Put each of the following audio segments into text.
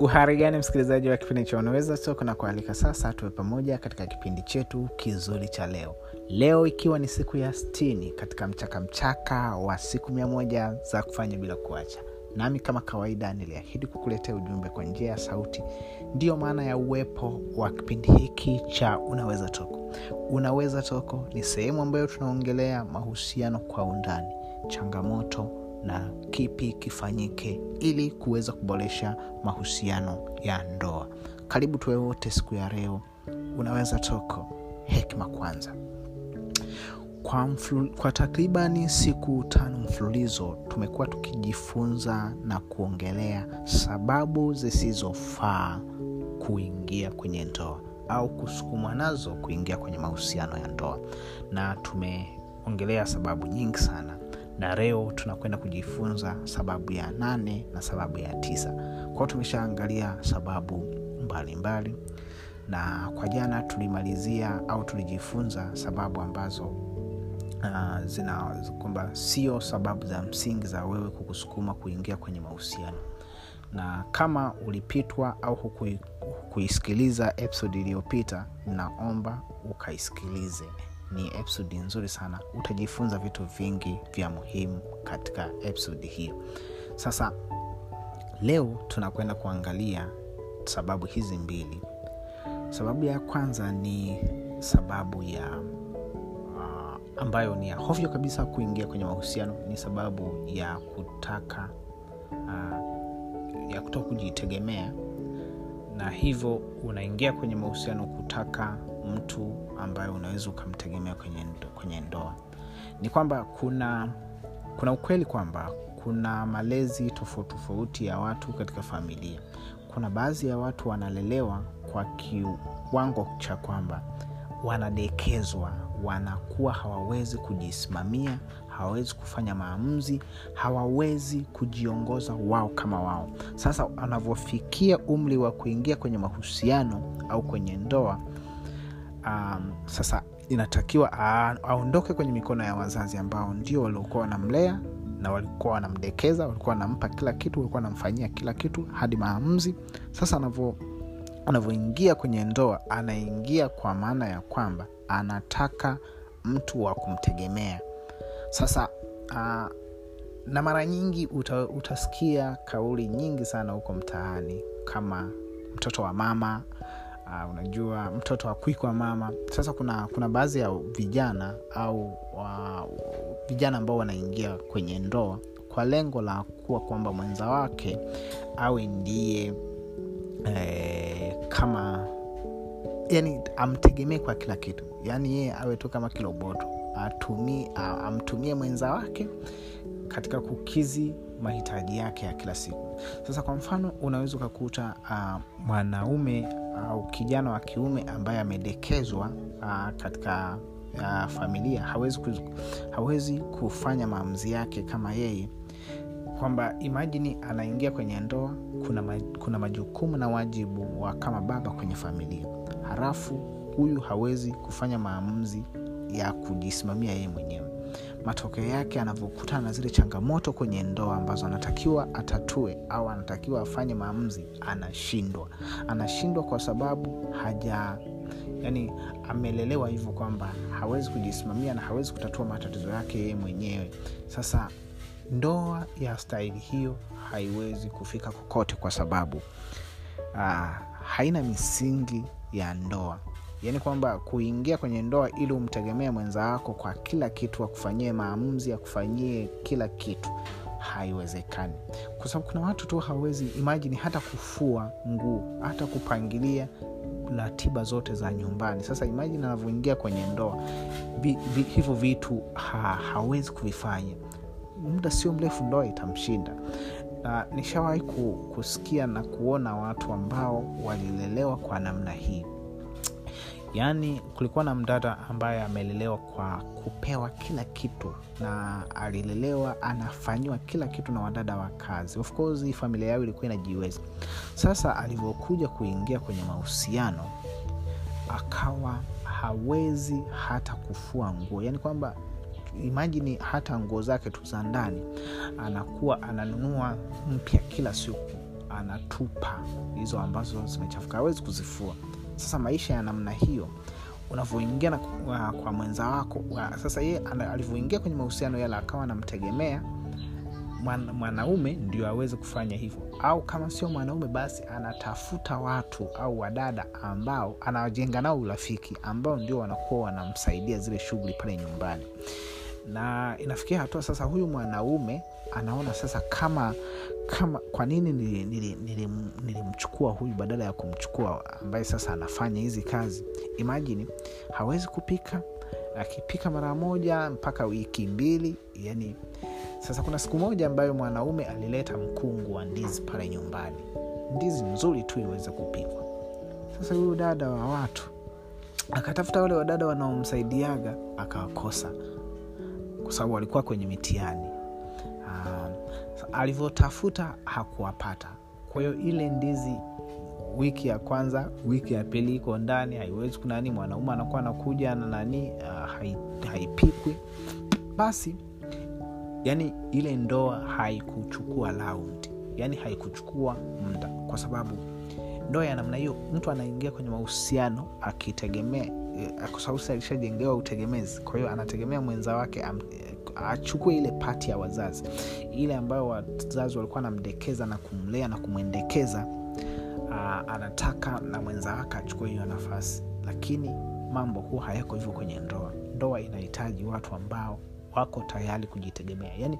uhari gani msikilizaji wa kipindi cha unaweza soko na kualika sasa? Tuwe pamoja katika kipindi chetu kizuri cha leo. Leo ikiwa ni siku ya stini katika mchakamchaka wa siku mia moja za kufanya bila kuacha. Nami kama kawaida niliahidi kukuletea ujumbe kwa njia ya sauti. Ndiyo maana ya uwepo wa kipindi hiki cha unaweza toko unaweza toko ni sehemu ambayo tunaongelea mahusiano kwa undani changamoto na kipi kifanyike ili kuweza kuboresha mahusiano ya ndoa. Karibu tuwe wote siku ya leo. Unaweza toko hekima kwanza. Kwa, kwa takribani siku tano mfululizo tumekuwa tukijifunza na kuongelea sababu zisizofaa kuingia kwenye ndoa au kusukumwa nazo kuingia kwenye mahusiano ya ndoa. Na tumeongelea sababu nyingi sana na leo tunakwenda kujifunza sababu ya nane na sababu ya tisa kwao tumeshaangalia sababu mbalimbali mbali. na kwa jana tulimalizia au tulijifunza sababu ambazo uh, zina kwamba sio sababu za msingi za wewe kukusukuma kuingia kwenye mahusiano na kama ulipitwa au hukuisikiliza episodi iliyopita naomba ukaisikilize ni episodi nzuri sana. Utajifunza vitu vingi vya muhimu katika episodi hiyo sasa leo tunakwenda kuangalia sababu hizi mbili. Sababu ya kwanza ni sababu ya uh, ambayo ni ya hovyo kabisa kuingia kwenye mahusiano ni sababu ya kutaka uh, ya kutoka kujitegemea na hivyo unaingia kwenye mahusiano kutaka mtu ambaye unaweza ukamtegemea kwenye, kwenye ndoa. Ni kwamba kuna kuna ukweli kwamba kuna malezi tofauti tofauti ya watu katika familia. Kuna baadhi ya watu wanalelewa kwa kiwango cha kwamba wanadekezwa wanakuwa hawawezi kujisimamia hawawezi kufanya maamuzi hawawezi kujiongoza wao kama wao. Sasa anavyofikia umri wa kuingia kwenye mahusiano au kwenye ndoa um, sasa inatakiwa aondoke kwenye mikono ya wazazi ambao ndio waliokuwa wanamlea na walikuwa wanamdekeza walikuwa wanampa kila kitu walikuwa wanamfanyia kila kitu hadi maamuzi. Sasa anavyoingia kwenye ndoa anaingia kwa maana ya kwamba anataka mtu wa kumtegemea. Sasa uh, na mara nyingi uta, utasikia kauli nyingi sana huko mtaani kama mtoto wa mama uh, unajua mtoto wa kwikwa mama. Sasa kuna kuna baadhi ya vijana au wa, vijana ambao wanaingia kwenye ndoa kwa lengo la kuwa kwamba mwenza wake awe ndiye eh, kama yani amtegemee kwa kila kitu. Yaani yeye awe tu kama kiloboto amtumie mwenza wake katika kukizi mahitaji yake ya kila siku. Sasa kwa mfano unaweza ukakuta uh, mwanaume au uh, kijana wa kiume ambaye amedekezwa uh, katika uh, familia hawezi, kuz, hawezi kufanya maamuzi yake kama yeye. Kwamba imajini anaingia kwenye ndoa kuna, ma, kuna majukumu na wajibu wa kama baba kwenye familia halafu huyu hawezi kufanya maamuzi ya kujisimamia yeye mwenyewe. Matokeo yake anavyokutana na zile changamoto kwenye ndoa ambazo anatakiwa atatue au anatakiwa afanye maamuzi anashindwa. Anashindwa kwa sababu haja yani amelelewa hivyo kwamba hawezi kujisimamia na hawezi kutatua matatizo yake yeye mwenyewe. Sasa ndoa ya staili hiyo haiwezi kufika kokote kwa sababu uh, haina misingi ya ndoa. Yaani kwamba kuingia kwenye ndoa ili umtegemee mwenza wako kwa kila kitu akufanyie maamuzi akufanyie kila kitu haiwezekani. Kwa sababu kuna watu tu hawezi imajini hata kufua nguo hata kupangilia ratiba zote za nyumbani. Sasa imajini anavyoingia kwenye ndoa vi, vi, hivyo vitu ha, hawezi kuvifanya. Muda sio mrefu ndoa itamshinda na nishawahi kusikia na kuona watu ambao walilelewa kwa namna hii. Yaani kulikuwa na mdada ambaye amelelewa kwa kupewa kila kitu na alilelewa anafanyiwa kila kitu na wadada wa kazi. Of course familia yao ilikuwa inajiweza. Sasa alivyokuja kuingia kwenye mahusiano akawa hawezi hata kufua nguo. Yaani kwamba imajini hata nguo zake tu za ndani anakuwa ananunua mpya kila siku anatupa hizo ambazo zimechafuka hawezi kuzifua. Sasa maisha ya namna hiyo unavyoingia kwa, kwa mwenza wako wa, sasa yeye alivyoingia kwenye mahusiano yale akawa anamtegemea mwanaume ndio aweze kufanya hivyo. Au kama sio mwanaume basi anatafuta watu au wadada ambao anajenga nao urafiki ambao ndio wanakuwa wanamsaidia zile shughuli pale nyumbani na inafikia hatua sasa huyu mwanaume anaona sasa kama kama kwa nini nilimchukua huyu badala ya kumchukua ambaye sasa anafanya hizi kazi. Imajini hawezi kupika akipika mara moja mpaka wiki mbili yani sasa kuna siku moja ambayo mwanaume alileta mkungu wa ndizi pale nyumbani. Ndizi nzuri tu iweze kupikwa. Sasa huyu dada wa watu akatafuta wale wadada wanaomsaidiaga akawakosa kwa sababu walikuwa kwenye mitihani. Um, alivyotafuta hakuwapata. Kwa hiyo ile ndizi wiki ya kwanza wiki ya pili iko ndani haiwezi kunani mwanaume anakuwa anakuja na nani uh, haipikwi. Basi yani ile ndoa haikuchukua raundi. Yani haikuchukua muda. Kwa sababu ndoa ya namna hiyo mtu anaingia kwenye mahusiano akitegemea kwa sababu alishajengewa utegemezi kwa hiyo anategemea mwenza wake am, achukue ile pati ya wazazi. Ile ambayo wazazi walikuwa anamdekeza na kumlea na kumwendekeza anataka na mwenza wake achukue hiyo nafasi. Lakini mambo huwa hayako hivyo kwenye ndoa. Ndoa inahitaji watu ambao wako tayari kujitegemea. Yaani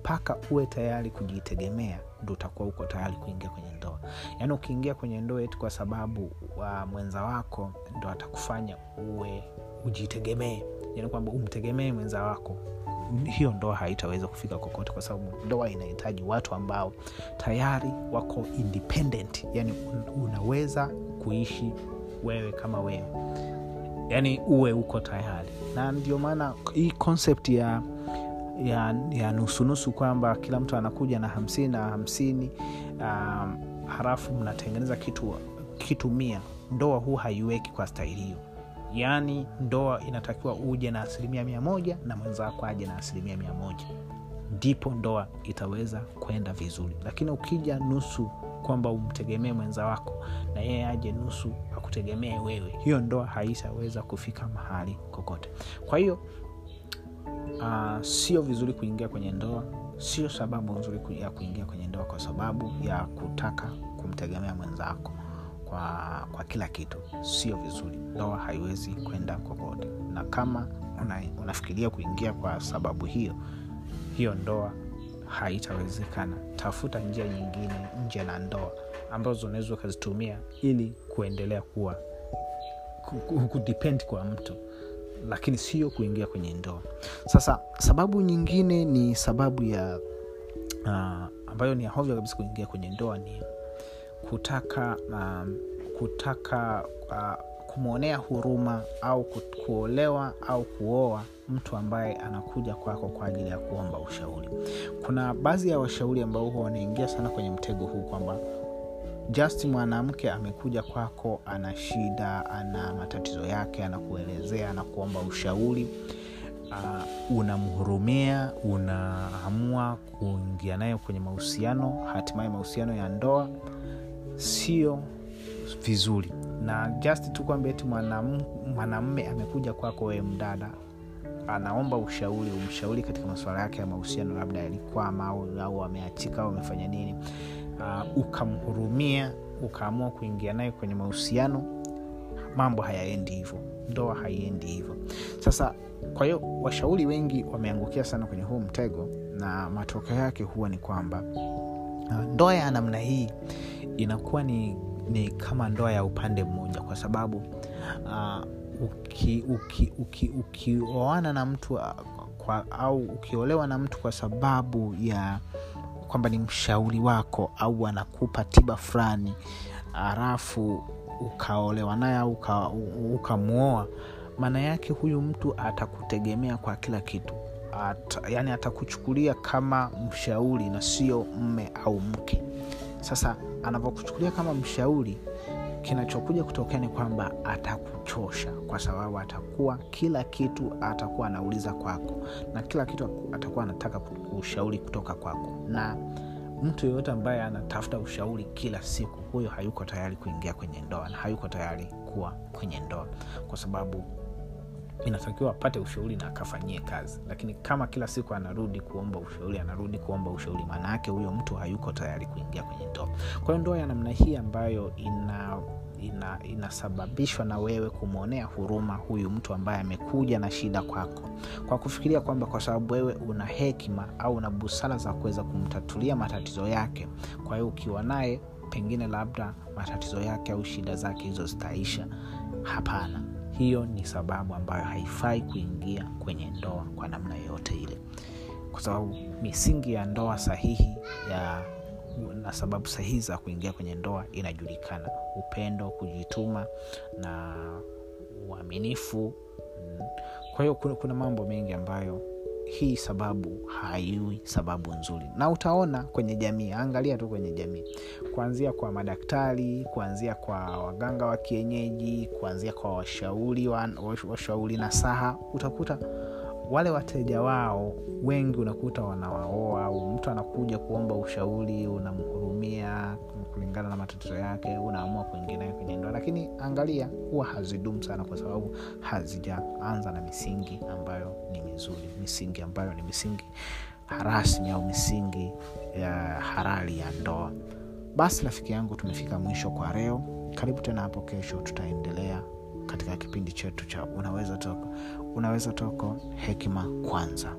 mpaka uwe tayari kujitegemea ndo utakuwa uko tayari kuingia kwenye ndoa. Yaani ukiingia kwenye ndoa eti kwa sababu wa mwenza wako ndo atakufanya uwe ujitegemee. Yaani kwamba umtegemee mwenza wako. Hiyo ndoa haitaweza kufika kokote kwa sababu ndoa inahitaji watu ambao tayari wako independent. Yani unaweza kuishi wewe kama wewe. Yaani uwe uko tayari. Na ndio maana hii concept ya ya, ya nusunusu kwamba kila mtu anakuja na hamsini na hamsini um, halafu mnatengeneza kitu kitu mia. Ndoa huu haiweki kwa staili hiyo. Yaani ndoa inatakiwa uje na asilimia mia moja na mwenzako aje na asilimia mia moja. Ndipo ndoa itaweza kwenda vizuri. Lakini ukija nusu kwamba umtegemee mwenza wako na yeye aje nusu akutegemee wewe hiyo ndoa haitaweza kufika mahali kokote. Kwa hiyo uh, sio vizuri kuingia kwenye ndoa sio sababu nzuri ya kuingia kwenye ndoa kwa sababu ya kutaka kumtegemea mwenzako kwa kwa kila kitu sio vizuri ndoa haiwezi kwenda kokote na kama una, unafikiria kuingia kwa sababu hiyo hiyo ndoa haitawezekana tafuta njia nyingine nje na ndoa ambazo unaweza ukazitumia ili kuendelea kuwa kudepend kwa mtu lakini sio kuingia kwenye ndoa. Sasa sababu nyingine ni sababu ya uh, ambayo ni hovyo kabisa kuingia kwenye ndoa ni kutaka um, kutaka uh, kumwonea huruma au kuolewa au kuoa mtu ambaye anakuja kwako kwa ajili ya kuomba ushauri. Kuna baadhi ya washauri ambao huwa wanaingia sana kwenye mtego huu kwamba just mwanamke amekuja kwako ana shida ana matatizo yake anakuelezea anakuomba ushauri uh, unamhurumia unaamua kuingia naye kwenye mahusiano hatimaye mahusiano ya ndoa sio vizuri. Na just tu kwamba eti mwanamme amekuja kwako wewe mdada anaomba ushauri umshauri katika masuala yake ya mahusiano labda yalikwama au ameachika au amefanya nini uh, ukamhurumia ukaamua kuingia naye kwenye mahusiano mambo hayaendi hivyo ndoa haiendi hivyo. Sasa kwa hiyo washauri wengi wameangukia sana kwenye huu mtego na matokeo yake huwa ni kwamba uh, ndoa ya namna hii inakuwa ni, ni kama ndoa ya upande mmoja kwa sababu uh, ukioana uki, uki, uki, na mtu uh, kwa, au ukiolewa na mtu kwa sababu ya kwamba ni mshauri wako au anakupa tiba fulani halafu ukaolewa naye au ukamwoa uka maana yake huyu mtu atakutegemea kwa kila kitu. At, yani atakuchukulia kama mshauri na sio mme au mke. Sasa anavyokuchukulia kama mshauri kinachokuja kutokea ni kwamba atakuchosha kwa sababu atakuwa kila kitu atakuwa anauliza kwako na kila kitu atakuwa anataka ushauri kutoka kwako. Na mtu yeyote ambaye anatafuta ushauri kila siku huyo hayuko tayari kuingia kwenye ndoa na hayuko tayari kuwa kwenye ndoa kwa sababu inatakiwa apate ushauri na akafanyie kazi. Lakini kama kila siku anarudi kuomba ushauri anarudi kuomba ushauri maana yake huyo mtu hayuko tayari kuingia kwenye ndoa. Kwa hiyo ndoa ya namna hii ambayo ina ina inasababishwa na wewe kumwonea huruma huyu mtu ambaye amekuja na shida kwako. Kwa kufikiria kwamba kwa sababu wewe una hekima au una busara za kuweza kumtatulia matatizo yake kwa hiyo ukiwa naye pengine labda matatizo yake au shida zake hizo zitaisha. Hapana hiyo ni sababu ambayo haifai kuingia kwenye ndoa kwa namna yoyote ile. Kwa sababu misingi ya ndoa sahihi ya na sababu sahihi za kuingia kwenye ndoa inajulikana. Upendo kujituma na uaminifu. Kwa hiyo kuna, kuna mambo mengi ambayo hii sababu haiwi sababu nzuri. Na utaona kwenye jamii angalia tu kwenye jamii. Kuanzia kwa madaktari kuanzia kwa waganga wa kienyeji kuanzia kwa washauri wa, washauri na saha utakuta wale wateja wao wengi unakuta wanawaoa au mtu anakuja kuomba ushauri unamhurumia kulingana na matatizo yake unaamua kuingia kwenye ndoa. Lakini angalia huwa hazidumu sana kwa sababu hazijaanza na misingi ambayo ni mizuri misingi ambayo ni misingi rasmi au misingi ya harari ya ndoa. Basi rafiki yangu tumefika mwisho kwa leo. Karibu tena hapo kesho tutaendelea katika kipindi chetu cha unaweza toko unaweza toko hekima kwanza